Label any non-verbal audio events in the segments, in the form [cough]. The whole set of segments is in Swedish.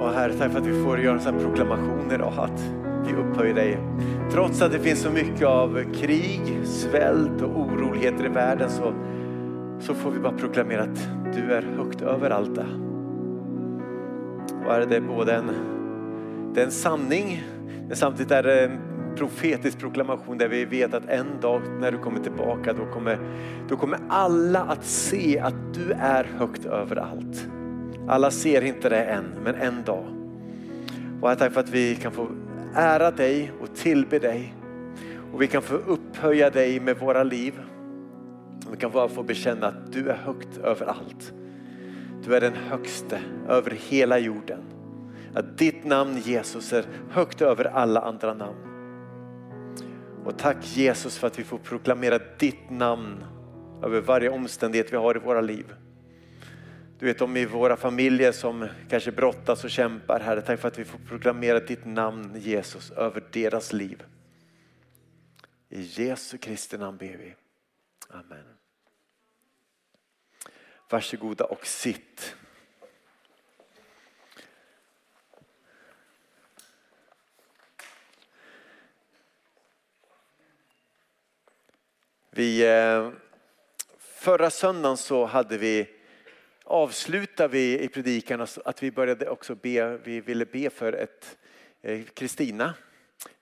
Och Herre, tack för att vi får göra en sån här proklamation idag att vi upphöjer dig. Trots att det finns så mycket av krig, svält och oroligheter i världen så, så får vi bara proklamera att du är högt över allt det. Och är det både en, det är en sanning men samtidigt är det en profetisk proklamation där vi vet att en dag när du kommer tillbaka då kommer, då kommer alla att se att du är högt över allt. Alla ser inte det än, men en dag. Och jag för att vi kan få ära dig och tillbe dig. Och vi kan få upphöja dig med våra liv. Vi kan bara få bekänna att du är högt över allt. Du är den högste över hela jorden. Att ditt namn Jesus är högt över alla andra namn. Och tack Jesus för att vi får proklamera ditt namn över varje omständighet vi har i våra liv. Du vet om i våra familjer som kanske brottas och kämpar, Herre, tack för att vi får proklamera ditt namn Jesus över deras liv. I Jesu Kristi namn ber vi. Amen. Varsågoda och sitt. Vi, eh, förra söndagen så hade vi, avslutade vi i predikan att vi började också be, vi ville be för ett eh, Kristina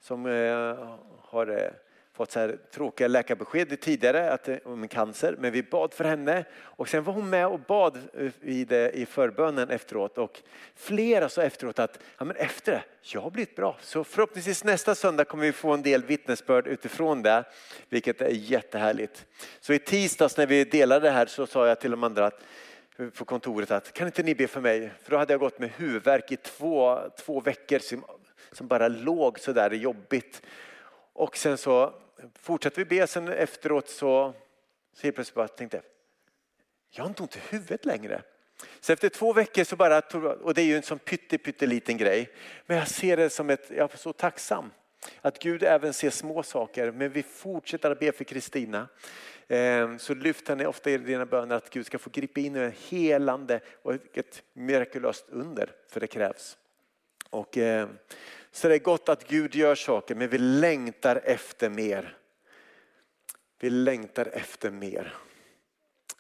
som eh, har eh, fått så här tråkiga läkarbesked tidigare att, om cancer, men vi bad för henne och sen var hon med och bad i, det, i förbönen efteråt och flera sa efteråt att ja, men efter det, jag har blivit bra. Så förhoppningsvis nästa söndag kommer vi få en del vittnesbörd utifrån det, vilket är jättehärligt. Så i tisdags när vi delade det här så sa jag till de andra att på kontoret att kan inte ni be för mig? För då hade jag gått med huvudvärk i två, två veckor som, som bara låg så där jobbigt. Och sen så fortsatte vi be, sen efteråt så, så helt plötsligt bara tänkte jag, jag har inte ont i huvudet längre. Så efter två veckor så bara, och det är ju en sån pytteliten grej, men jag ser det som ett, jag är så tacksam att Gud även ser små saker, men vi fortsätter att be för Kristina. Ehm, så lyft henne ofta i dina böner att Gud ska få gripa in i en helande och ett mirakulöst under, för det krävs. Och, ehm, så det är gott att Gud gör saker men vi längtar efter mer. Vi längtar efter mer.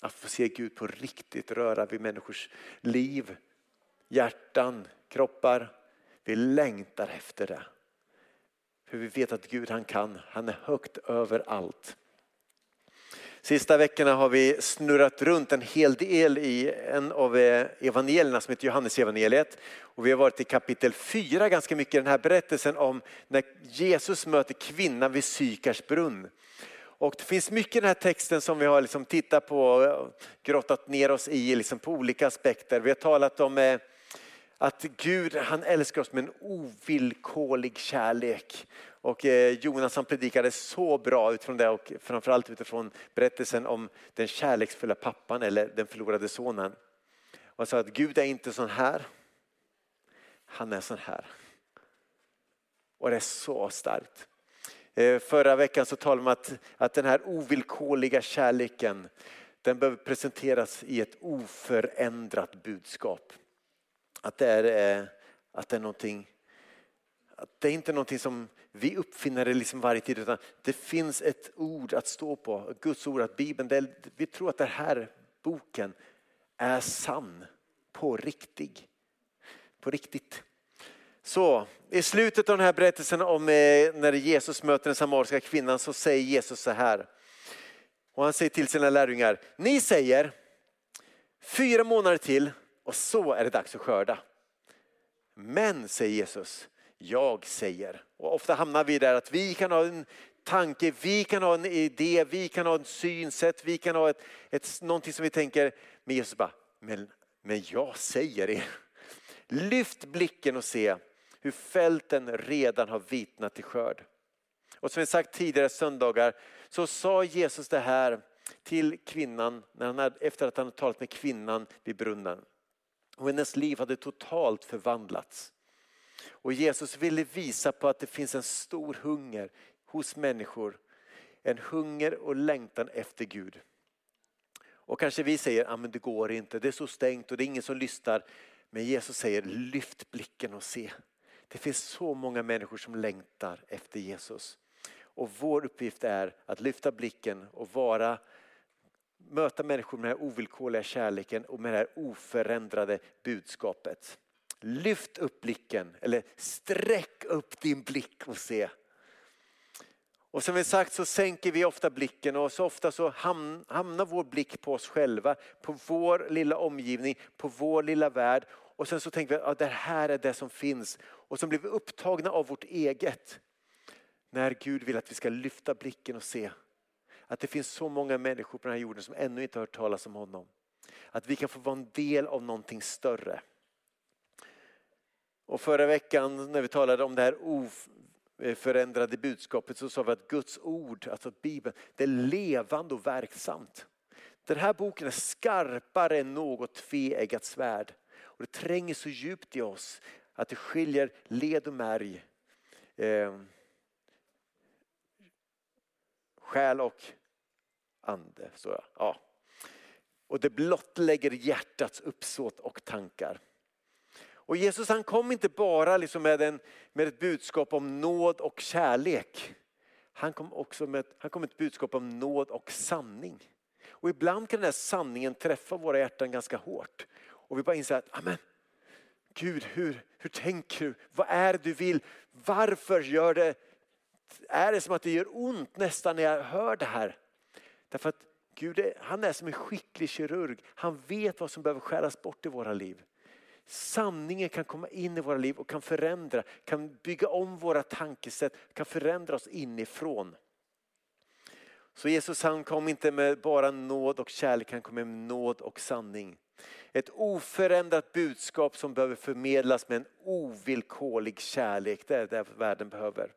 Att få se Gud på riktigt röra vid människors liv, hjärtan, kroppar. Vi längtar efter det. För vi vet att Gud han kan, han är högt över allt. Sista veckorna har vi snurrat runt en hel del i en av eh, evangelierna som heter Johannesevangeliet. Och vi har varit i kapitel 4 ganska mycket, den här berättelsen om när Jesus möter kvinnan vid Sykars brunn. Och det finns mycket i den här texten som vi har liksom tittat på och grottat ner oss i liksom på olika aspekter. Vi har talat om eh, att Gud han älskar oss med en ovillkorlig kärlek. Och eh, Jonas han predikade så bra utifrån det och framförallt utifrån berättelsen om den kärleksfulla pappan eller den förlorade sonen. Och han sa att Gud är inte sån här, han är sån här. Och det är så starkt. Eh, förra veckan så talade man om att, att den här ovillkorliga kärleken den behöver presenteras i ett oförändrat budskap. Att det är, eh, att det är någonting att det är inte någonting som vi uppfinner liksom varje tid utan det finns ett ord att stå på. Guds ord, att Bibeln, det, vi tror att den här boken är sann på riktigt. På riktigt. Så i slutet av den här berättelsen om eh, när Jesus möter den samariska kvinnan så säger Jesus så här. Och han säger till sina lärjungar, ni säger fyra månader till och så är det dags att skörda. Men, säger Jesus, jag säger. Och ofta hamnar vi där att vi kan ha en tanke, vi kan ha en idé, vi kan ha ett synsätt, vi kan ha ett, ett, någonting som vi tänker. Men Jesus bara, men, men jag säger er. Lyft blicken och se hur fälten redan har vitnat till skörd. Och som vi sagt tidigare söndagar så sa Jesus det här till kvinnan när han hade, efter att han talat med kvinnan vid brunnen. Och hennes liv hade totalt förvandlats. Och Jesus ville visa på att det finns en stor hunger hos människor. En hunger och längtan efter Gud. Och kanske vi säger att ah, det går inte, det är så stängt och det är ingen som lyssnar. Men Jesus säger lyft blicken och se. Det finns så många människor som längtar efter Jesus. Och vår uppgift är att lyfta blicken och vara, möta människor med den här ovillkorliga kärleken och med det här oförändrade budskapet. Lyft upp blicken eller sträck upp din blick och se. Och som vi sagt så sänker vi ofta blicken och så ofta så hamnar vår blick på oss själva, på vår lilla omgivning, på vår lilla värld. Och sen så tänker vi att ja, det här är det som finns. Och så blir vi upptagna av vårt eget. När Gud vill att vi ska lyfta blicken och se att det finns så många människor på den här jorden som ännu inte har hört talas om honom. Att vi kan få vara en del av någonting större. Och förra veckan när vi talade om det här oförändrade budskapet så sa vi att Guds ord, alltså Bibeln, det är levande och verksamt. Den här boken är skarpare än något tveeggat svärd. Och det tränger så djupt i oss att det skiljer led och märg. Eh, själ och ande. Så ja. Och det blottlägger hjärtats uppsåt och tankar. Och Jesus han kom inte bara liksom med, en, med ett budskap om nåd och kärlek. Han kom också med, han kom med ett budskap om nåd och sanning. Och ibland kan den här sanningen träffa våra hjärtan ganska hårt. Och vi bara inser att, amen, Gud hur, hur tänker du? Vad är det du vill? Varför gör det? Är det som att det gör ont nästan när jag hör det här? Därför att Gud är, han är som en skicklig kirurg. Han vet vad som behöver skäras bort i våra liv. Sanningen kan komma in i våra liv och kan förändra, kan bygga om våra tankesätt, kan förändra oss inifrån. Så Jesus han kom inte med bara nåd och kärlek, han kom med nåd och sanning. Ett oförändrat budskap som behöver förmedlas med en ovillkorlig kärlek. Det är det världen behöver.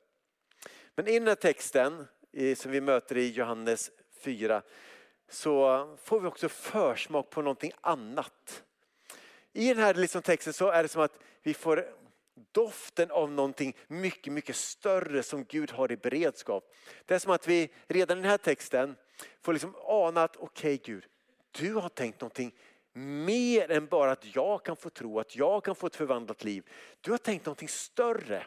Men i den här texten som vi möter i Johannes 4 så får vi också försmak på någonting annat. I den här liksom texten så är det som att vi får doften av någonting mycket, mycket större som Gud har i beredskap. Det är som att vi redan i den här texten får liksom ana att okej okay, Gud, du har tänkt någonting mer än bara att jag kan få tro, att jag kan få ett förvandlat liv. Du har tänkt någonting större.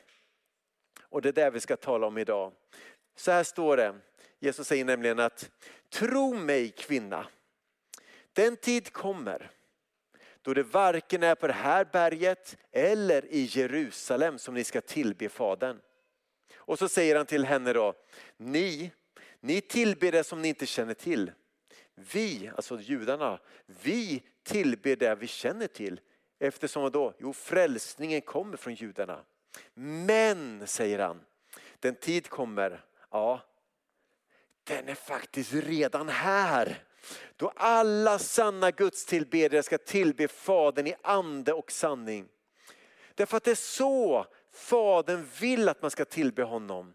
Och det är det vi ska tala om idag. Så här står det, Jesus säger nämligen att tro mig kvinna, den tid kommer då det varken är på det här berget eller i Jerusalem som ni ska tillbe Fadern. Och så säger han till henne då, ni, ni tillber det som ni inte känner till. Vi, alltså judarna, vi tillber det vi känner till. Eftersom då? Jo, frälsningen kommer från judarna. Men, säger han, den tid kommer, ja, den är faktiskt redan här. Då alla sanna gudstillbedjare ska tillbe Fadern i ande och sanning. Därför att det är så Fadern vill att man ska tillbe honom.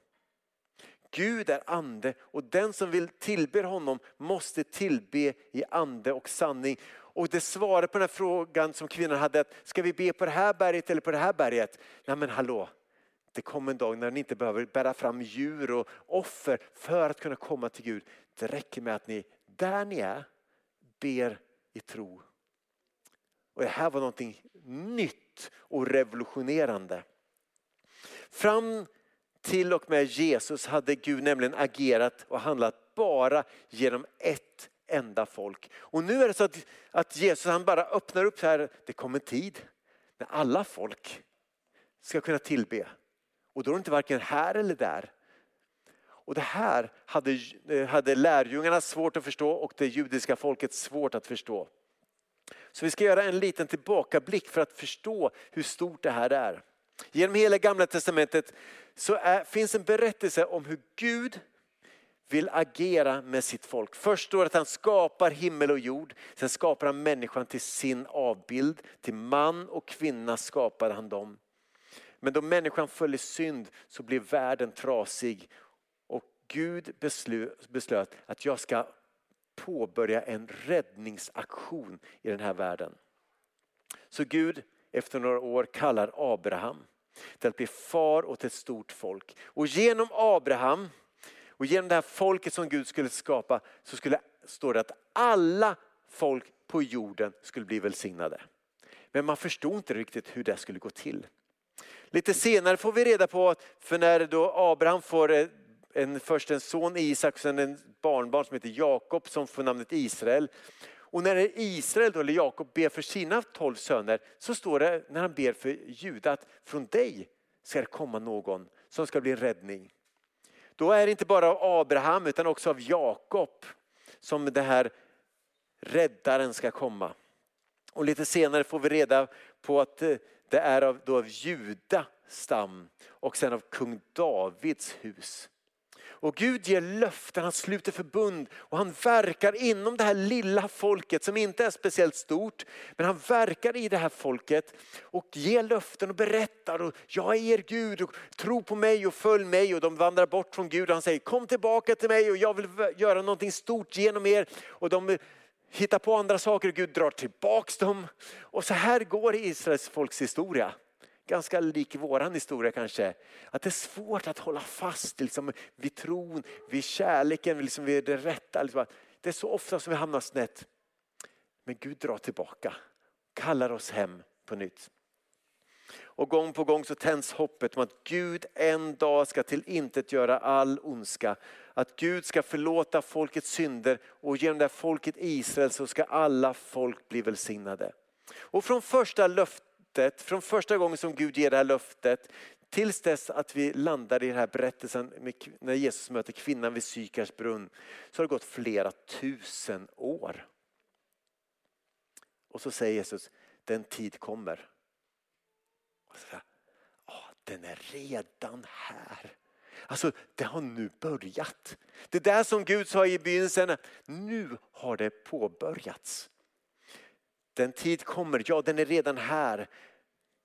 Gud är ande och den som vill tillbe honom måste tillbe i ande och sanning. Och det svaret på den här frågan som kvinnan hade, att ska vi be på det här berget eller på det här berget? Nej men hallå, det kommer en dag när ni inte behöver bära fram djur och offer för att kunna komma till Gud. Det räcker med att ni, där ni är, ber i tro. Och det här var någonting nytt och revolutionerande. Fram till och med Jesus hade Gud nämligen agerat och handlat bara genom ett enda folk. Och nu är det så att, att Jesus han bara öppnar upp så här, det kommer en tid när alla folk ska kunna tillbe. Och då är det inte varken här eller där. Och det här hade, hade lärjungarna svårt att förstå och det judiska folket svårt att förstå. Så vi ska göra en liten tillbakablick för att förstå hur stort det här är. Genom hela gamla testamentet så är, finns en berättelse om hur Gud vill agera med sitt folk. Först står det att han skapar himmel och jord. Sen skapar han människan till sin avbild. Till man och kvinna skapar han dem. Men då människan föll i synd så blev världen trasig. Och Gud beslöt att jag ska påbörja en räddningsaktion i den här världen. Så Gud efter några år kallar Abraham till att bli far åt ett stort folk. Och genom Abraham och genom det här folket som Gud skulle skapa så skulle, står det att alla folk på jorden skulle bli välsignade. Men man förstod inte riktigt hur det skulle gå till. Lite senare får vi reda på att för när då Abraham får eh, en, först en son Isak och sen en barnbarn som heter Jakob som får namnet Israel. Och när Israel, då, eller Jakob, ber för sina tolv söner så står det när han ber för Juda att från dig ska det komma någon som ska bli räddning. Då är det inte bara av Abraham utan också av Jakob som det här räddaren ska komma. Och lite senare får vi reda på att eh, det är av, då av Juda stam och sen av kung Davids hus. Och Gud ger löften, han sluter förbund och han verkar inom det här lilla folket som inte är speciellt stort. Men han verkar i det här folket och ger löften och berättar. Och jag är er Gud och tro på mig och följ mig. Och de vandrar bort från Gud och han säger kom tillbaka till mig och jag vill göra någonting stort genom er. Och de hittar på andra saker och Gud drar tillbaks dem. Och så här går Israels folks historia ganska lik vår historia kanske. Att det är svårt att hålla fast liksom, vid tron, vid kärleken, liksom, vid det rätta. Liksom. Det är så ofta som vi hamnar snett. Men Gud drar tillbaka, kallar oss hem på nytt. Och gång på gång så tänds hoppet om att Gud en dag ska till intet göra all ondska. Att Gud ska förlåta folkets synder och genom det folket Israel så ska alla folk bli välsignade. Och från första löftet löftet, från första gången som Gud ger det här löftet tills dess att vi landar i den här berättelsen när Jesus möter kvinnan vid Sykars brunn så har det gått flera tusen år. Och så säger Jesus, den tid kommer. Och så ah, den är redan här. Alltså det har nu börjat. Det där som Gud sa i begynnelsen, nu har det påbörjats. Den tid kommer, ja den är redan här.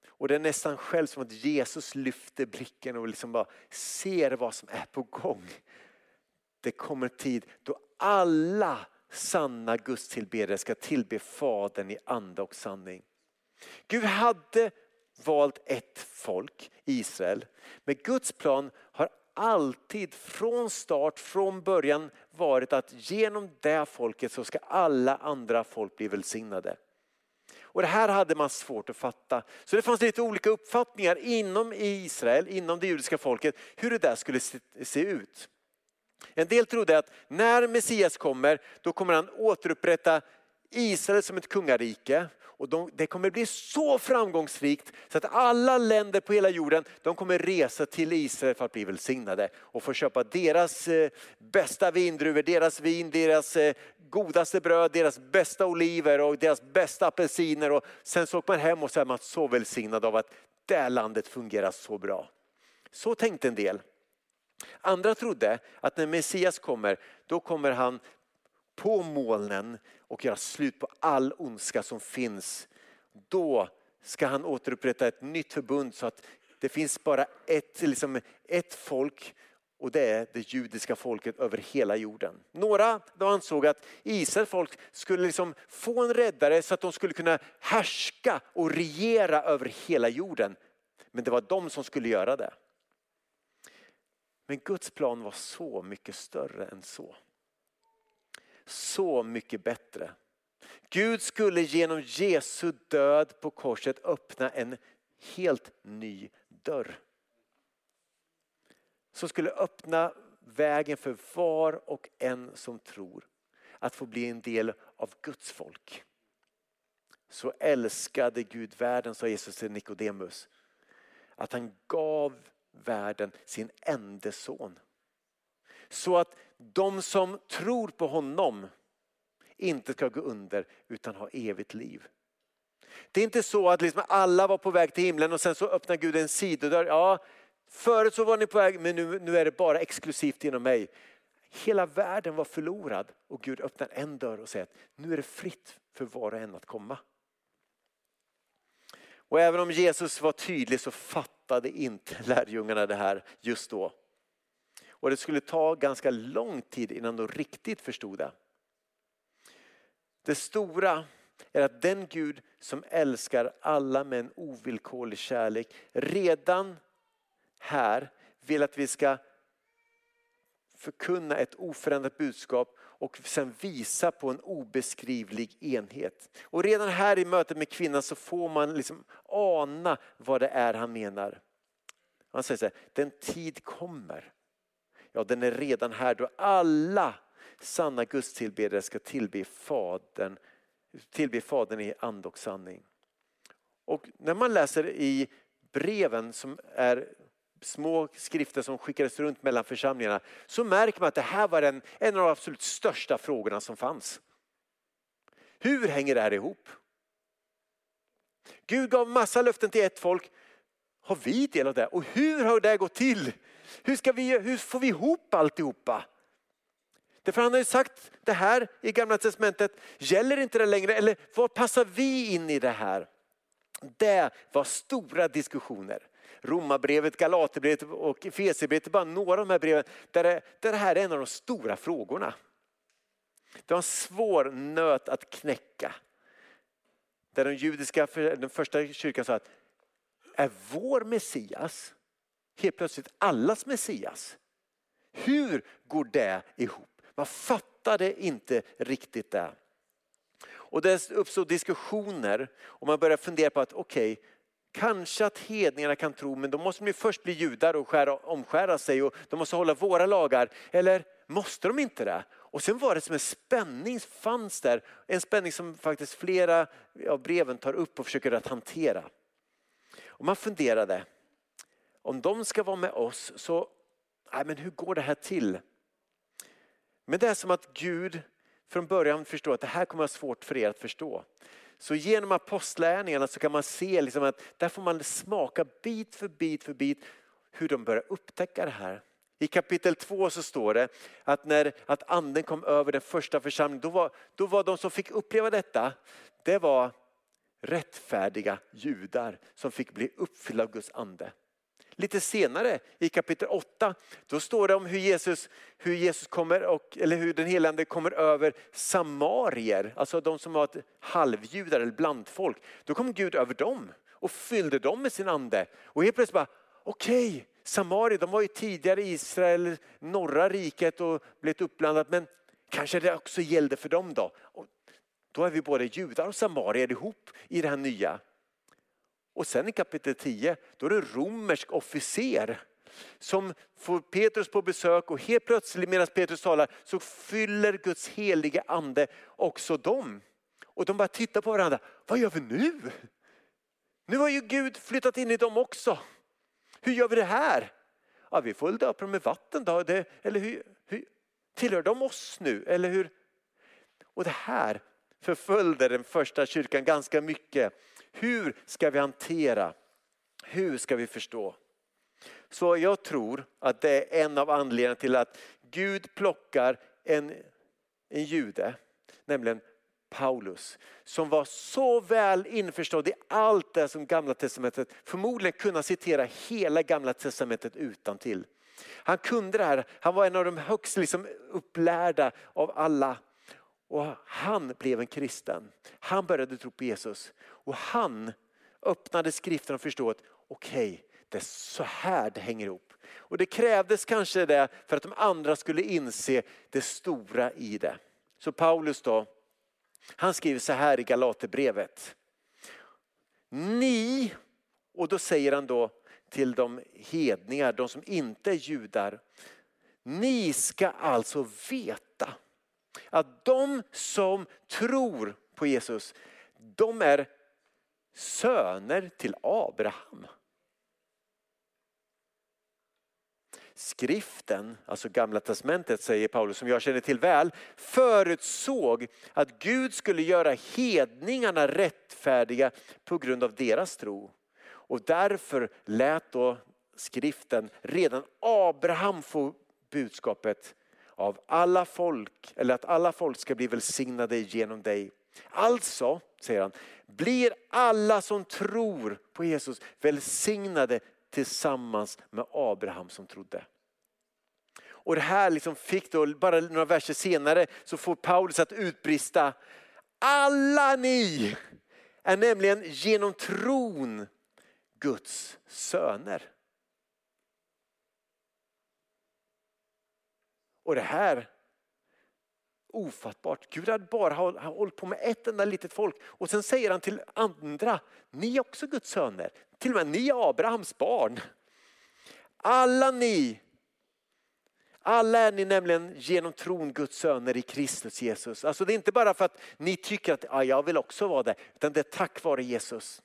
Och det är nästan själv som att Jesus lyfter blicken och liksom bara ser vad som är på gång. Det kommer tid då alla sanna gudstillbedjare ska tillbe Fadern i anda och sanning. Gud hade valt ett folk, Israel. Men Guds plan har alltid från start, från början varit att genom det folket så ska alla andra folk bli välsignade. Och det här hade man svårt att fatta. Så det fanns lite olika uppfattningar inom Israel, inom det judiska folket, hur det där skulle se ut. En del trodde att när Messias kommer, då kommer han återupprätta Israel som ett kungarike och de, det kommer bli så framgångsrikt så att alla länder på hela jorden de kommer resa till Israel för att bli välsignade och få köpa deras eh, bästa vindruvor, deras vin, deras eh, godaste bröd, deras bästa oliver och deras bästa apelsiner. Och sen så åker man hem och så är man så välsignad av att det landet fungerar så bra. Så tänkte en del. Andra trodde att när Messias kommer, då kommer han på molnen och göra slut på all ondska som finns. Då ska han återupprätta ett nytt förbund så att det finns bara ett, liksom ett folk och det är det judiska folket över hela jorden. Några ansåg att Israels folk skulle liksom få en räddare så att de skulle kunna härska och regera över hela jorden. Men det var de som skulle göra det. Men Guds plan var så mycket större än så så mycket bättre. Gud skulle genom Jesu död på korset öppna en helt ny dörr. Som skulle öppna vägen för var och en som tror att få bli en del av Guds folk. Så älskade Gud världen, sa Jesus till Nikodemus, att han gav världen sin enda son. Så att de som tror på honom inte ska gå under utan ha evigt liv. Det är inte så att liksom alla var på väg till himlen och sen så öppnar Gud en sidodörr. Ja, förut så var ni på väg men nu, nu är det bara exklusivt inom mig. Hela världen var förlorad och Gud öppnar en dörr och säger att nu är det fritt för var och en att komma. Och även om Jesus var tydlig så fattade inte lärjungarna det här just då. Och det skulle ta ganska lång tid innan de riktigt förstod det. Det stora är att den Gud som älskar alla med en ovillkorlig kärlek redan här vill att vi ska förkunna ett oförändrat budskap och sen visa på en obeskrivlig enhet. Och redan här i mötet med kvinnan så får man liksom ana vad det är han menar. Han säger så här, den tid kommer. Ja, den är redan här då alla sanna gudstillbedjare ska tillbe Fadern, tillbe Fadern i and och sanning. Och när man läser i breven som är små skrifter som skickades runt mellan församlingarna så märker man att det här var en, en av de absolut största frågorna som fanns. Hur hänger det här ihop? Gud gav massa löften till ett folk. Har vi del av det? Och hur har det gått till? Hur, ska vi, hur får vi ihop alltihopa? Därför han har ju sagt det här i gamla testamentet, gäller inte det längre? Eller var passar vi in i det här? Det var stora diskussioner. Romarbrevet, Galaterbrevet och Efesierbrevet är bara några av de här breven där det, där det här är en av de stora frågorna. Det var en svår nöt att knäcka. Där den judiska, den första kyrkan sa att är vår Messias helt plötsligt allas Messias? Hur går det ihop? Man fattade inte riktigt det. Och det uppstod diskussioner och man började fundera på att okej, okay, kanske att hedningarna kan tro men då måste de först bli judar och skära, omskära sig och de måste hålla våra lagar. Eller måste de inte det? Och sen var det som en spänning fanns där. En spänning som faktiskt flera av breven tar upp och försöker att hantera. Och man funderade, om de ska vara med oss så, nej men hur går det här till? Men det är som att Gud från början förstår att det här kommer vara svårt för er att förstå. Så genom apostlärningarna så kan man se liksom att där får man smaka bit för bit för bit hur de börjar upptäcka det här. I kapitel 2 så står det att när att anden kom över den första församlingen, då var, då var de som fick uppleva detta, det var rättfärdiga judar som fick bli uppfyllda av Guds ande. Lite senare i kapitel 8, då står det om hur Jesus, hur Jesus kommer, och, eller hur den helande kommer över samarier, alltså de som var halvjudar eller blandfolk. Då kom Gud över dem och fyllde dem med sin ande. Och helt plötsligt bara, okej, okay, samarier, de var ju tidigare i Israel, norra riket och blivit uppblandat, men kanske det också gällde för dem då. Och då är vi både judar och samarier ihop i det här nya. Och sen i kapitel 10, då är det romersk officer som får Petrus på besök och helt plötsligt medan Petrus talar så fyller Guds heliga ande också dem. Och de bara tittar på varandra, vad gör vi nu? Nu har ju Gud flyttat in i dem också. Hur gör vi det här? Ja, vi får väl döpa dem med vatten då. Det, eller hur, hur, tillhör de oss nu? Eller hur? Och det här förföljde den första kyrkan ganska mycket. Hur ska vi hantera? Hur ska vi förstå? Så jag tror att det är en av anledningarna till att Gud plockar en, en jude, nämligen Paulus, som var så väl införstådd i allt det som gamla testamentet, förmodligen kunna citera hela gamla testamentet utan till. Han kunde det här, han var en av de högst liksom upplärda av alla. Och han blev en kristen. Han började tro på Jesus. Och han öppnade skriften och förstod att okej, okay, det är så här det hänger ihop. Och det krävdes kanske det för att de andra skulle inse det stora i det. Så Paulus då, han skriver så här i Galaterbrevet. Ni, och då säger han då till de hedningar, de som inte är judar. Ni ska alltså veta att de som tror på Jesus, de är söner till Abraham. Skriften, alltså gamla testamentet säger Paulus som jag känner till väl, förutsåg att Gud skulle göra hedningarna rättfärdiga på grund av deras tro. Och därför lät då skriften redan Abraham få budskapet av alla folk, eller att alla folk ska bli välsignade genom dig. Alltså, säger han, blir alla som tror på Jesus välsignade tillsammans med Abraham som trodde. Och det här liksom fick då, bara några verser senare så får Paulus att utbrista, alla ni är nämligen genom tron Guds söner. Och det här ofattbart. Gud hade bara hållit på med ett enda litet folk och sen säger han till andra, ni är också Guds söner. Till och med ni är Abrahams barn. Alla ni, alla är ni nämligen genom tron Guds söner i Kristus Jesus. Alltså det är inte bara för att ni tycker att ja, jag vill också vara det, utan det är tack vare Jesus.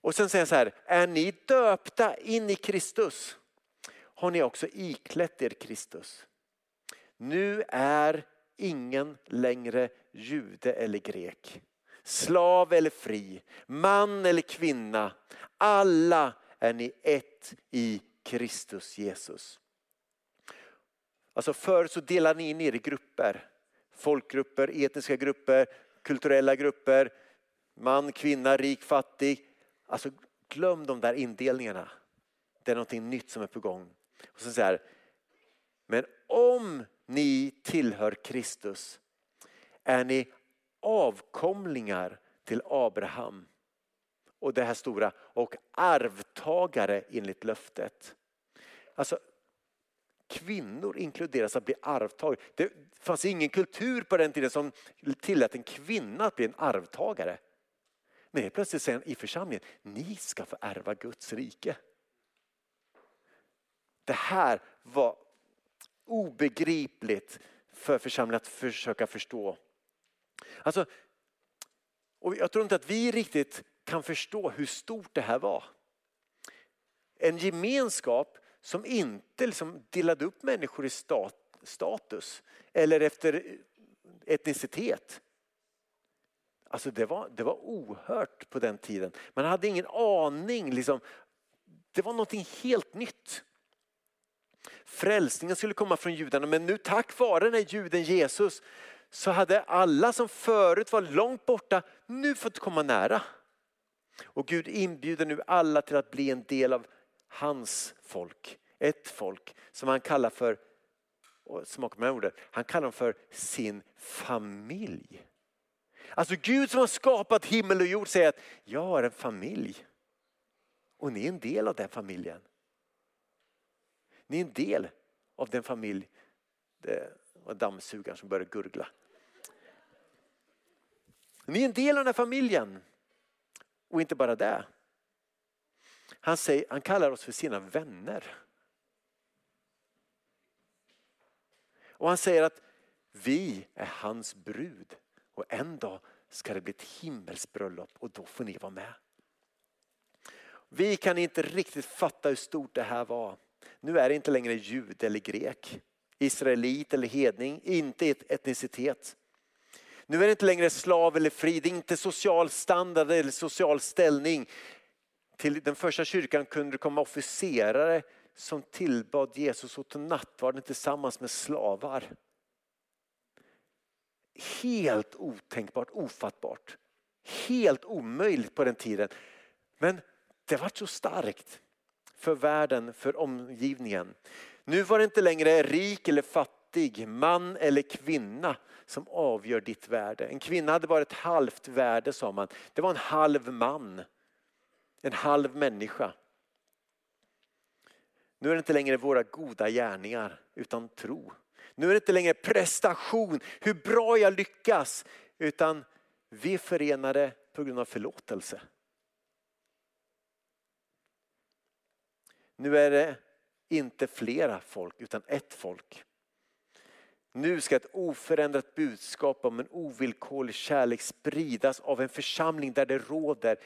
Och sen säger han så här, är ni döpta in i Kristus har ni också iklätt er Kristus. Nu är ingen längre jude eller grek, slav eller fri, man eller kvinna. Alla är ni ett i Kristus Jesus. Alltså förr så delade ni in er i grupper. Folkgrupper, etniska grupper, kulturella grupper, man, kvinna, rik, fattig. Alltså glöm de där indelningarna. Det är någonting nytt som är på gång. Och så säger men om ni tillhör Kristus är ni avkomlingar till Abraham och det här stora och arvtagare enligt löftet. Alltså kvinnor inkluderas att bli arvtagare. Det fanns ingen kultur på den tiden som tillät en kvinna att bli en arvtagare. Men plötsligt säger han i församlingen, ni ska få ärva Guds rike. Det här var obegripligt för församlingen att försöka förstå. Alltså, och jag tror inte att vi riktigt kan förstå hur stort det här var. En gemenskap som inte liksom delade upp människor i stat, status eller efter etnicitet. Alltså det var, det var ohört på den tiden. Man hade ingen aning. Liksom. Det var något helt nytt. Frälsningen skulle komma från judarna men nu tack vare den här juden Jesus så hade alla som förut var långt borta nu fått komma nära. Och Gud inbjuder nu alla till att bli en del av hans folk. Ett folk som han kallar för, smaka med ordet, han kallar dem för sin familj. Alltså Gud som har skapat himmel och jord säger att jag har en familj. Och ni är en del av den familjen. Ni är en del av den familj, det var dammsugaren som började gurgla. Ni är en del av den här familjen. Och inte bara det. Han, säger, han kallar oss för sina vänner. Och han säger att vi är hans brud och en dag ska det bli ett himmelsbröllop och då får ni vara med. Vi kan inte riktigt fatta hur stort det här var. Nu är det inte längre jud eller grek, israelit eller hedning, inte etnicitet. Nu är det inte längre slav eller fri, det är inte social standard eller social ställning. Till den första kyrkan kunde det komma officerare som tillbad Jesus och tog nattvarden tillsammans med slavar. Helt otänkbart, ofattbart. Helt omöjligt på den tiden. Men det var så starkt för världen, för omgivningen. Nu var det inte längre rik eller fattig, man eller kvinna som avgör ditt värde. En kvinna hade bara ett halvt värde sa man. Det var en halv man. En halv människa. Nu är det inte längre våra goda gärningar utan tro. Nu är det inte längre prestation, hur bra jag lyckas. Utan vi är förenade på grund av förlåtelse. Nu är det inte flera folk utan ett folk. Nu ska ett oförändrat budskap om en ovillkorlig kärlek spridas av en församling där det råder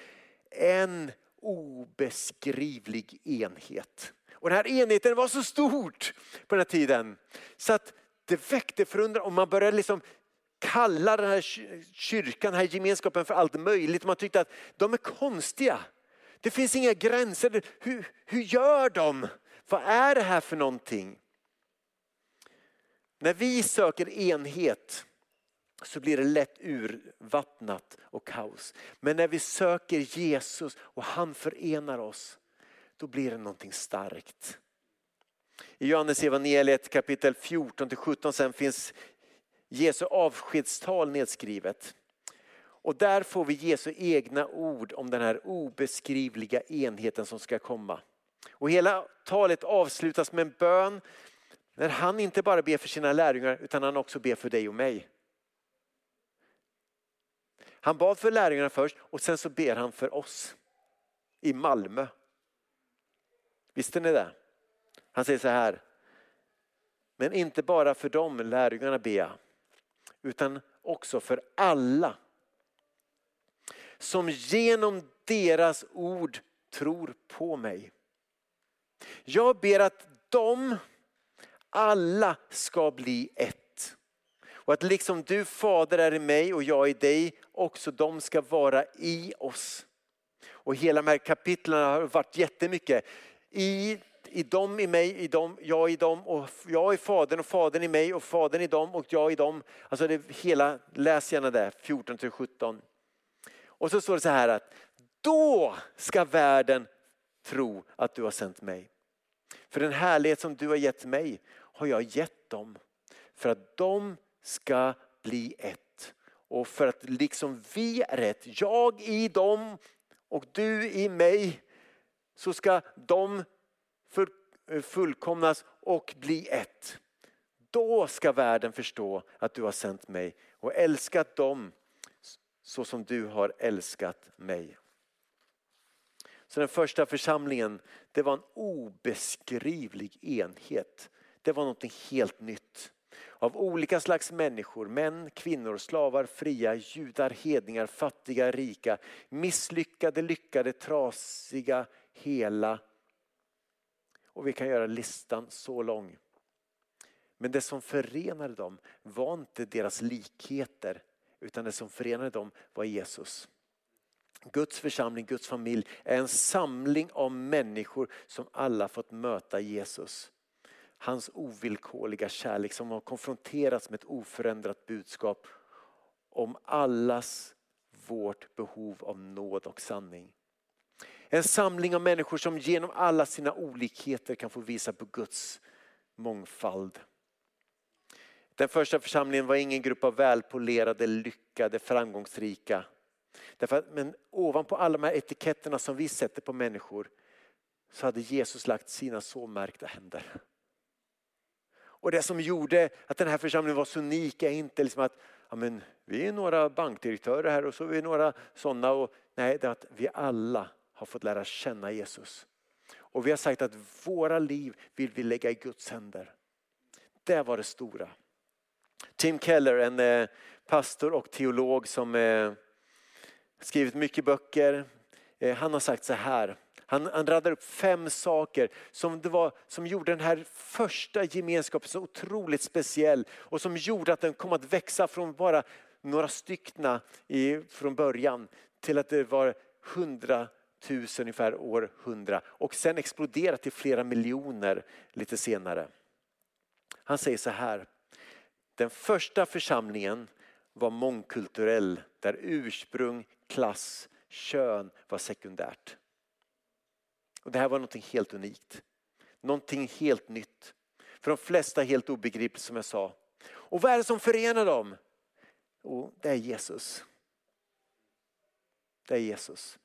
en obeskrivlig enhet. Och den här enheten var så stort på den här tiden så att det väckte förundran och man började liksom kalla den här kyrkan, den här gemenskapen för allt möjligt. Man tyckte att de är konstiga. Det finns inga gränser. Hur, hur gör de? Vad är det här för någonting? När vi söker enhet så blir det lätt urvattnat och kaos. Men när vi söker Jesus och han förenar oss, då blir det någonting starkt. I Johannes evangeliet kapitel 14 17 sen finns Jesu avskedstal nedskrivet. Och där får vi Jesu egna ord om den här obeskrivliga enheten som ska komma. Och hela talet avslutas med en bön när han inte bara ber för sina lärjungar utan han också ber för dig och mig. Han bad för lärjungarna först och sen så ber han för oss i Malmö. Visste ni det? Han säger så här. Men inte bara för dem lärjungarna ber utan också för alla som genom deras ord tror på mig. Jag ber att de alla ska bli ett. Och att liksom du fader är i mig och jag i dig, också de ska vara i oss. Och hela de här kapitlen har varit jättemycket i i dem i mig, i dem, jag i dem och jag i fadern och fadern i mig och fadern i dem och jag i dem. Alltså det hela, läs gärna det 14 till 17. Och så står det så här att då ska världen tro att du har sänt mig. För den härlighet som du har gett mig har jag gett dem. För att de ska bli ett. Och för att liksom vi är ett, jag i dem och du i mig, så ska de fullkomnas och bli ett. Då ska världen förstå att du har sänt mig och älskat dem så som du har älskat mig. Så den första församlingen, det var en obeskrivlig enhet. Det var något helt nytt. Av olika slags människor, män, kvinnor, slavar, fria, judar, hedningar, fattiga, rika, misslyckade, lyckade, trasiga, hela. Och vi kan göra listan så lång. Men det som förenade dem var inte deras likheter utan det som förenade dem var Jesus. Guds församling, Guds familj är en samling av människor som alla fått möta Jesus. Hans ovillkorliga kärlek som har konfronterats med ett oförändrat budskap om allas vårt behov av nåd och sanning. En samling av människor som genom alla sina olikheter kan få visa på Guds mångfald. Den första församlingen var ingen grupp av välpolerade, lyckade, framgångsrika. Därför men ovanpå alla de här etiketterna som vi sätter på människor så hade Jesus lagt sina så märkta händer. Och det som gjorde att den här församlingen var så unik är inte liksom att ja, men, vi är några bankdirektörer här och så är vi några sådana. Och, nej, det är att vi alla har fått lära känna Jesus. Och vi har sagt att våra liv vill vi lägga i Guds händer. Det var det stora. Tim Keller, en eh, pastor och teolog som eh, skrivit mycket böcker. Eh, han har sagt så här. Han, han radar upp fem saker som, det var, som gjorde den här första gemenskapen så otroligt speciell och som gjorde att den kom att växa från bara några styckna i, från början till att det var hundratusen ungefär år hundra och sen explodera till flera miljoner lite senare. Han säger så här. Den första församlingen var mångkulturell där ursprung, klass, kön var sekundärt. Och det här var något helt unikt. Någonting helt nytt. För de flesta helt obegripligt som jag sa. Och vad är det som förenar dem? Och det är Jesus. Det är Jesus.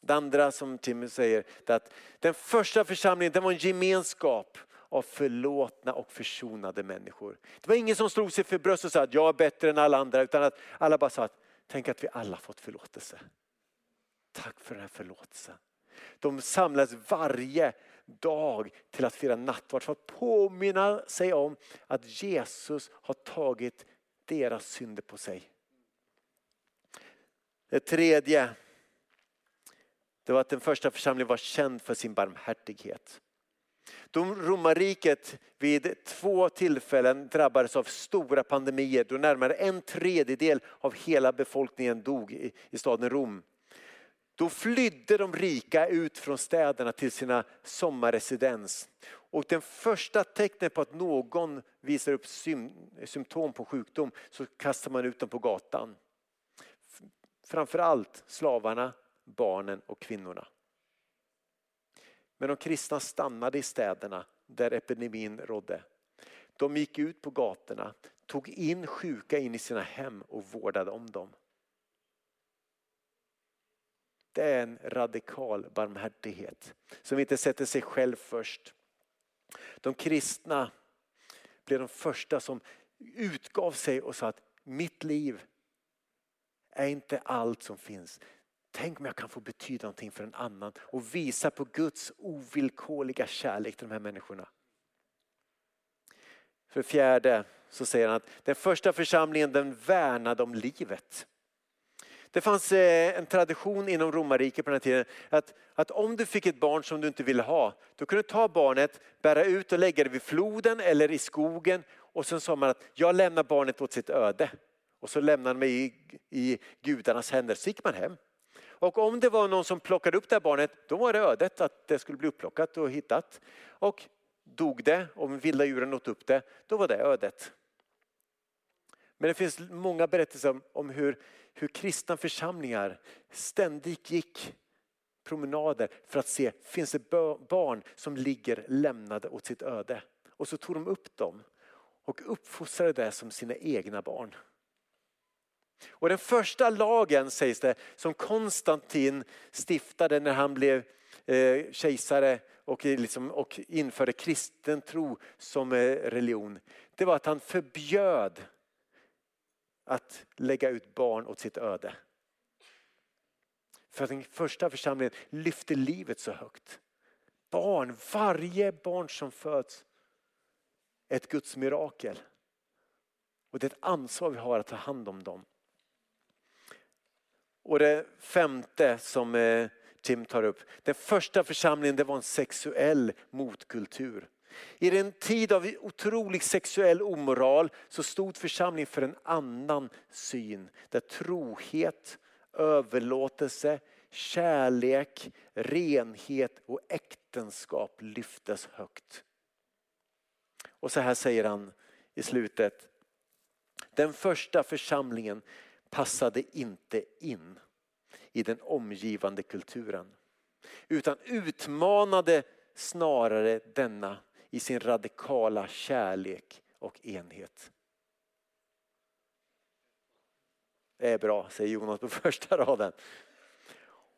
Det andra som Timmy säger är att den första församlingen den var en gemenskap av förlåtna och försonade människor. Det var ingen som slog sig för bröstet och sa att jag är bättre än alla andra utan att alla bara sa att tänk att vi alla fått förlåtelse. Tack för den här förlåtelsen. De samlas varje dag till att fira nattvard för att påminna sig om att Jesus har tagit deras synder på sig. Det tredje det var att den första församlingen var känd för sin barmhärtighet. Då romarriket vid två tillfällen drabbades av stora pandemier då närmare en tredjedel av hela befolkningen dog i, staden Rom. Då flydde de rika ut från städerna till sina sommarresidens. Och den första tecknet på att någon visar upp symptom på sjukdom så kastar man ut dem på gatan. Framförallt slavarna barnen och kvinnorna. Men de kristna stannade i städerna där epidemin rådde. De gick ut på gatorna, tog in sjuka in i sina hem och vårdade om dem. Det är en radikal barmhärtighet som inte sätter sig själv först. De kristna blev de första som utgav sig och sa att mitt liv är inte allt som finns. Tänk om jag kan få betyda någonting för en annan och visa på Guds ovillkorliga kärlek till de här människorna. För fjärde så säger han att den första församlingen den värnade om livet. Det fanns eh, en tradition inom romarriket på den här tiden att, att om du fick ett barn som du inte ville ha, då kunde du ta barnet, bära ut och lägga det vid floden eller i skogen och sen sa man att jag lämnar barnet åt sitt öde. Och så lämnade man mig i, i gudarnas händer, så gick man hem. Och om det var någon som plockade upp det här barnet, då var det ödet att det skulle bli upplockat och hittat. Och dog det, om vilda djuren åt upp det, då var det ödet. Men det finns många berättelser om hur, hur kristna församlingar ständigt gick promenader för att se, finns det barn som ligger lämnade åt sitt öde? Och så tog de upp dem och uppfostrade det som sina egna barn. Och den första lagen sägs det som Konstantin stiftade när han blev eh, kejsare och, liksom, och införde kristen tro som eh, religion. Det var att han förbjöd att lägga ut barn åt sitt öde. För att den första församlingen lyfte livet så högt. Barn, varje barn som föds är ett Guds mirakel. Och det är ett ansvar vi har att ta hand om dem. Och det femte som eh, Tim tar upp. Den första församlingen det var en sexuell motkultur. I en tid av otrolig sexuell omoral så stod församlingen för en annan syn. Där trohet, överlåtelse, kärlek, renhet och äktenskap lyftes högt. Och så här säger han i slutet. Den första församlingen passade inte in i den omgivande kulturen. Utan utmanade snarare denna i sin radikala kärlek och enhet. Det är bra, säger Jonas på [laughs] första raden.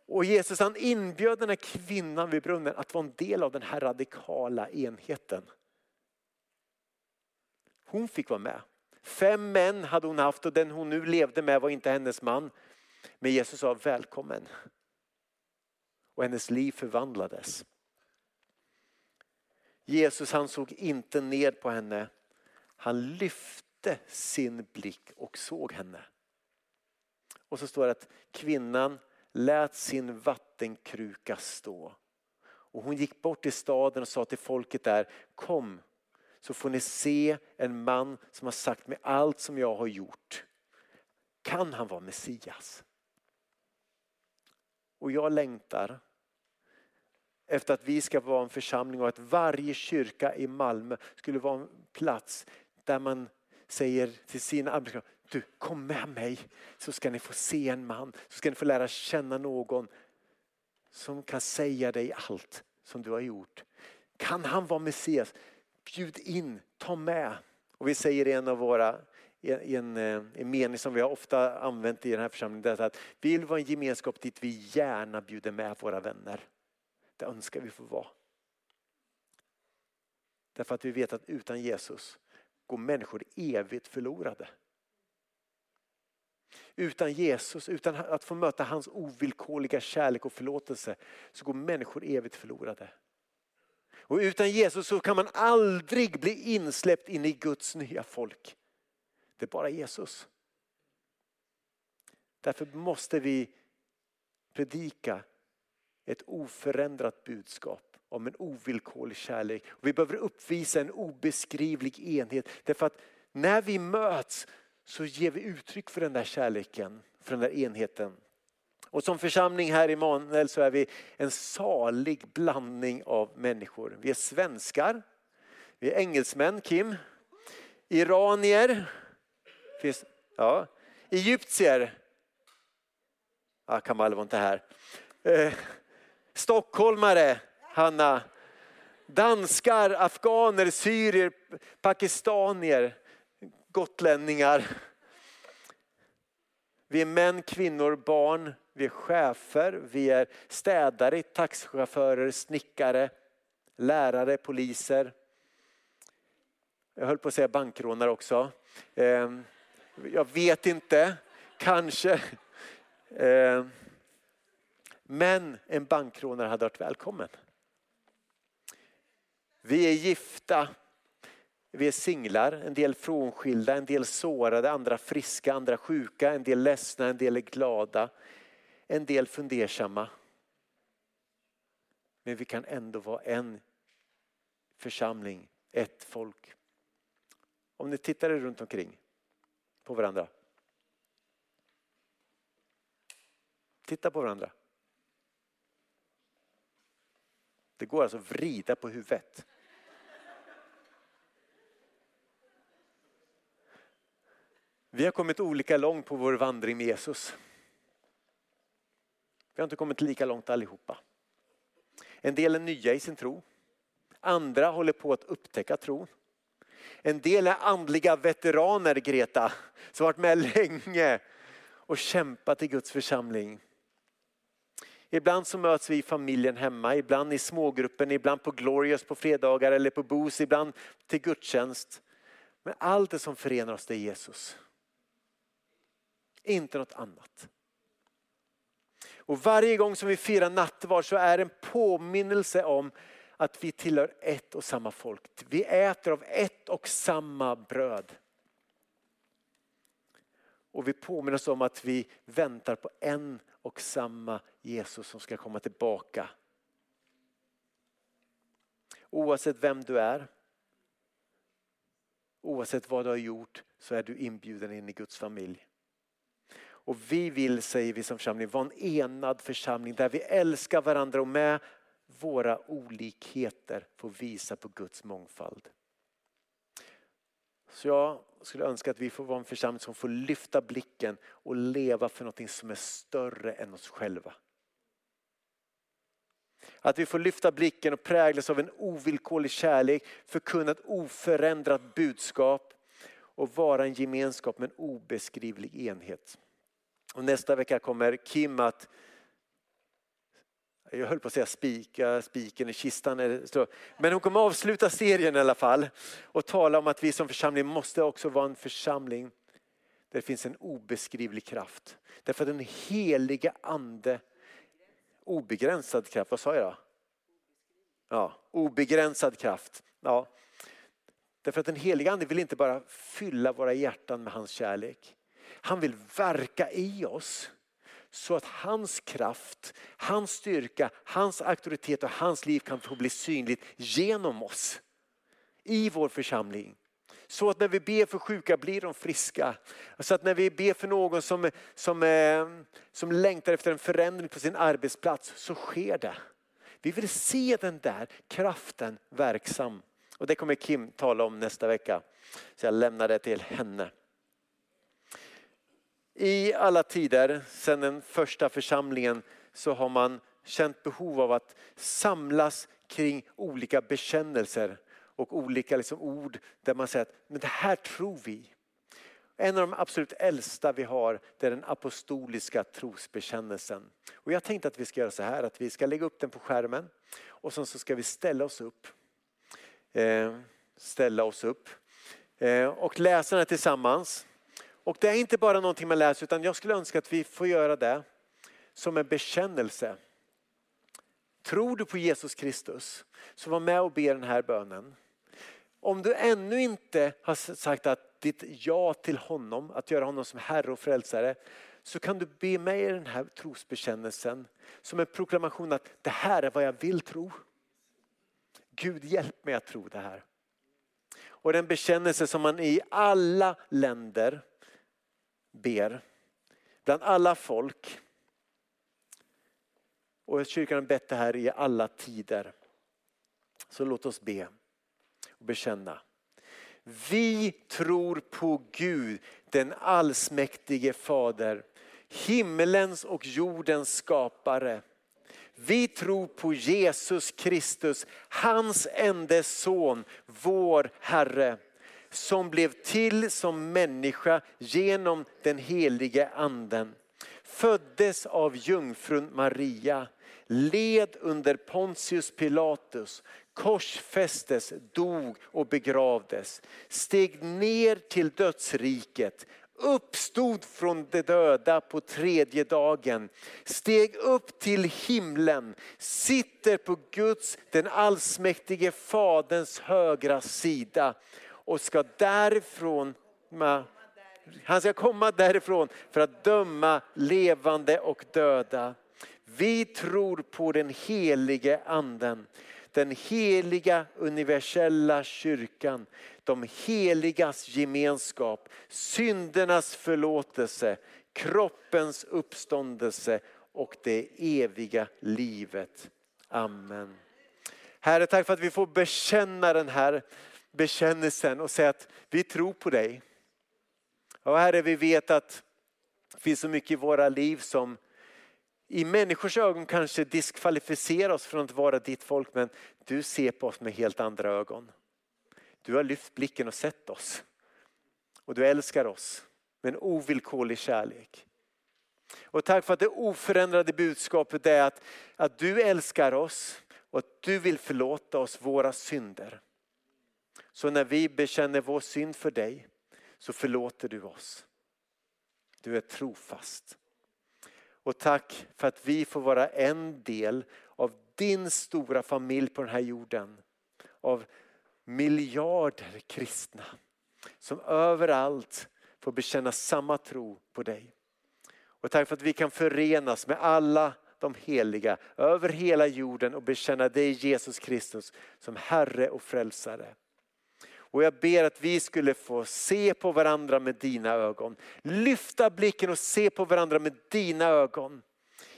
Och Jesus han inbjöd den här kvinnan vid brunnen att vara en del av den här radikala enheten. Hon fick vara med. Fem män hade hon haft och den hon nu levde med var inte hennes man. Men Jesus sa välkommen. Och hennes liv förvandlades. Jesus han såg inte ned på henne. Han lyfte sin blick och såg henne. Och så står det att kvinnan lät sin vattenkruka stå. Och hon gick bort till staden och sa till folket där, kom så får ni se en man som har sagt mig allt som jag har gjort. Kan han vara Messias? Och jag längtar efter att vi ska vara en församling och att varje kyrka i Malmö skulle vara en plats där man säger till sina arbetskamrater, du kom med mig så ska ni få se en man, så ska ni få lära känna någon som kan säga dig allt som du har gjort. Kan han vara Messias? Bjud in, ta med. Och vi säger i en av våra i en, eh, en mening som vi har ofta använt i den här församlingen. Det är att vi vill vara en gemenskap dit vi gärna bjuder med våra vänner. Det önskar vi få vara. Därför att vi vet att utan Jesus går människor evigt förlorade. Utan Jesus, utan att få möta hans ovillkorliga kärlek och förlåtelse så går människor evigt förlorade. Och utan Jesus så kan man aldrig bli insläppt in i Guds nya folk. Det är bara Jesus. Därför måste vi predika ett oförändrat budskap om en ovillkorlig kärlek. Och vi behöver uppvisa en obeskrivlig enhet. Därför att när vi möts så ger vi uttryck för den där kärleken, för den där enheten. Och som församling här i Manuel så är vi en salig blandning av människor. Vi är svenskar, vi är engelsmän, Kim, iranier, finns, ja, egyptier, ja, Kamal var inte här, eh, stockholmare, Hanna, danskar, afghaner, syrier, pakistanier, gotlänningar. Vi är män, kvinnor, barn, vi är chefer, vi är städare, taxichaufförer, snickare, lärare, poliser. Jag höll på att säga bankrånare också. Ehm, jag vet inte, kanske. Ehm, men en bankrånare hade varit välkommen. Vi är gifta, vi är singlar, en del frånskilda, en del sårade, andra friska, andra sjuka, en del ledsna, en del är glada, en del fundersamma. Men vi kan ändå vara en församling, ett folk. Om ni tittar er runt omkring på varandra. Titta på varandra. Det går alltså att vrida på huvudet. Vi har kommit olika långt på vår vandring med Jesus. Vi har inte kommit lika långt allihopa. En del är nya i sin tro. Andra håller på att upptäcka tron. En del är andliga veteraner, Greta, som varit med länge och kämpat i Guds församling. Ibland så möts vi i familjen hemma, ibland i smågruppen, ibland på Glorious på fredagar eller på BOS, ibland till gudstjänst. Men allt det som förenar oss det är Jesus. Inte något annat. Och varje gång som vi firar nattvard så är det en påminnelse om att vi tillhör ett och samma folk. Vi äter av ett och samma bröd. Och vi påminner oss om att vi väntar på en och samma Jesus som ska komma tillbaka. Oavsett vem du är, oavsett vad du har gjort så är du inbjuden in i Guds familj. Och vi vill, säger vi som församling, vara en enad församling där vi älskar varandra och med våra olikheter får visa på Guds mångfald. Så jag skulle önska att vi får vara en församling som får lyfta blicken och leva för något som är större än oss själva. Att vi får lyfta blicken och präglas av en ovillkorlig kärlek, förkunna ett oförändrat budskap och vara en gemenskap med en obeskrivlig enhet. Och nästa vecka kommer Kim att jag höll på att säga spika spiken i kistan. Men hon kommer avsluta serien i alla fall och tala om att vi som församling måste också vara en församling där det finns en obeskrivlig kraft. Därför att den heliga ande, obegränsad kraft, vad sa jag då? Ja, obegränsad kraft. Ja. Därför att den heliga ande vill inte bara fylla våra hjärtan med hans kärlek. Han vill verka i oss så att hans kraft, hans styrka, hans auktoritet och hans liv kan få bli synligt genom oss. I vår församling. Så att när vi ber för sjuka blir de friska. Så att när vi ber för någon som, som, eh, som längtar efter en förändring på sin arbetsplats så sker det. Vi vill se den där kraften verksam. Och det kommer Kim tala om nästa vecka. Så jag lämnar det till henne. I alla tider sedan den första församlingen så har man känt behov av att samlas kring olika bekännelser och olika liksom ord där man säger att men det här tror vi. En av de absolut äldsta vi har det är den apostoliska trosbekännelsen. Och jag tänkte att vi ska göra så här att vi ska lägga upp den på skärmen och sen så ska vi ställa oss upp. Eh, ställa oss upp eh, och läsa den tillsammans. Och det är inte bara någonting man läser utan jag skulle önska att vi får göra det som en bekännelse. Tror du på Jesus Kristus så var med och be den här bönen. Om du ännu inte har sagt att ditt ja till honom, att göra honom som Herre och Frälsare, så kan du be mig i den här trosbekännelsen som en proklamation att det här är vad jag vill tro. Gud hjälp mig att tro det här. Och den bekännelse som man i alla länder ber. Bland alla folk. Och kyrkan har bett det här i alla tider. Så låt oss be och bekänna. Vi tror på Gud, den allsmäktige Fader, himmelens och jordens skapare. Vi tror på Jesus Kristus, hans enda son, vår Herre som blev till som människa genom den helige anden. Föddes av jungfrun Maria, led under Pontius Pilatus, korsfästes, dog och begravdes, steg ner till dödsriket, uppstod från de döda på tredje dagen, steg upp till himlen, sitter på Guds, den allsmäktige Faderns högra sida och ska därifrån han ska komma därifrån för att döma levande och döda. Vi tror på den helige anden, den heliga universella kyrkan, de heligas gemenskap, syndernas förlåtelse, kroppens uppståndelse och det eviga livet. Amen. Herre, tack för att vi får bekänna den här bekännelsen och säga att vi tror på dig. Och Herre, vi vet att det finns så mycket i våra liv som i människors ögon kanske diskvalificerar oss från att vara ditt folk, men du ser på oss med helt andra ögon. Du har lyft blicken och sett oss. Och du älskar oss med en ovillkorlig kärlek. Och tack för att det oförändrade budskapet är att, att du älskar oss och att du vill förlåta oss våra synder. Så när vi bekänner vår synd för dig så förlåter du oss. Du är trofast. Och tack för att vi får vara en del av din stora familj på den här jorden. Av miljarder kristna som överallt får bekänna samma tro på dig. Och tack för att vi kan förenas med alla de heliga över hela jorden och bekänna dig Jesus Kristus som Herre och Frälsare. Och jag ber att vi skulle få se på varandra med dina ögon. Lyfta blicken och se på varandra med dina ögon.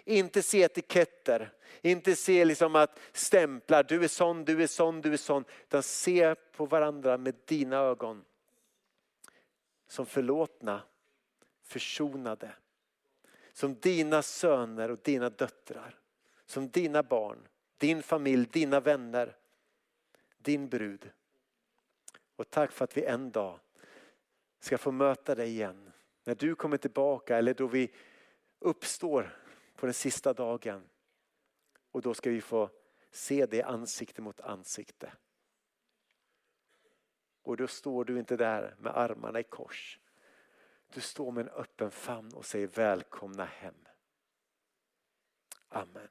Inte se etiketter, inte se liksom att stämplar, du är sån, du är sån, du är sån. Utan se på varandra med dina ögon. Som förlåtna, försonade. Som dina söner och dina döttrar. Som dina barn, din familj, dina vänner, din brud. Och tack för att vi en dag ska få möta dig igen. När du kommer tillbaka eller då vi uppstår på den sista dagen. Och då ska vi få se det ansikte mot ansikte. Och då står du inte där med armarna i kors. Du står med en öppen famn och säger välkomna hem. Amen.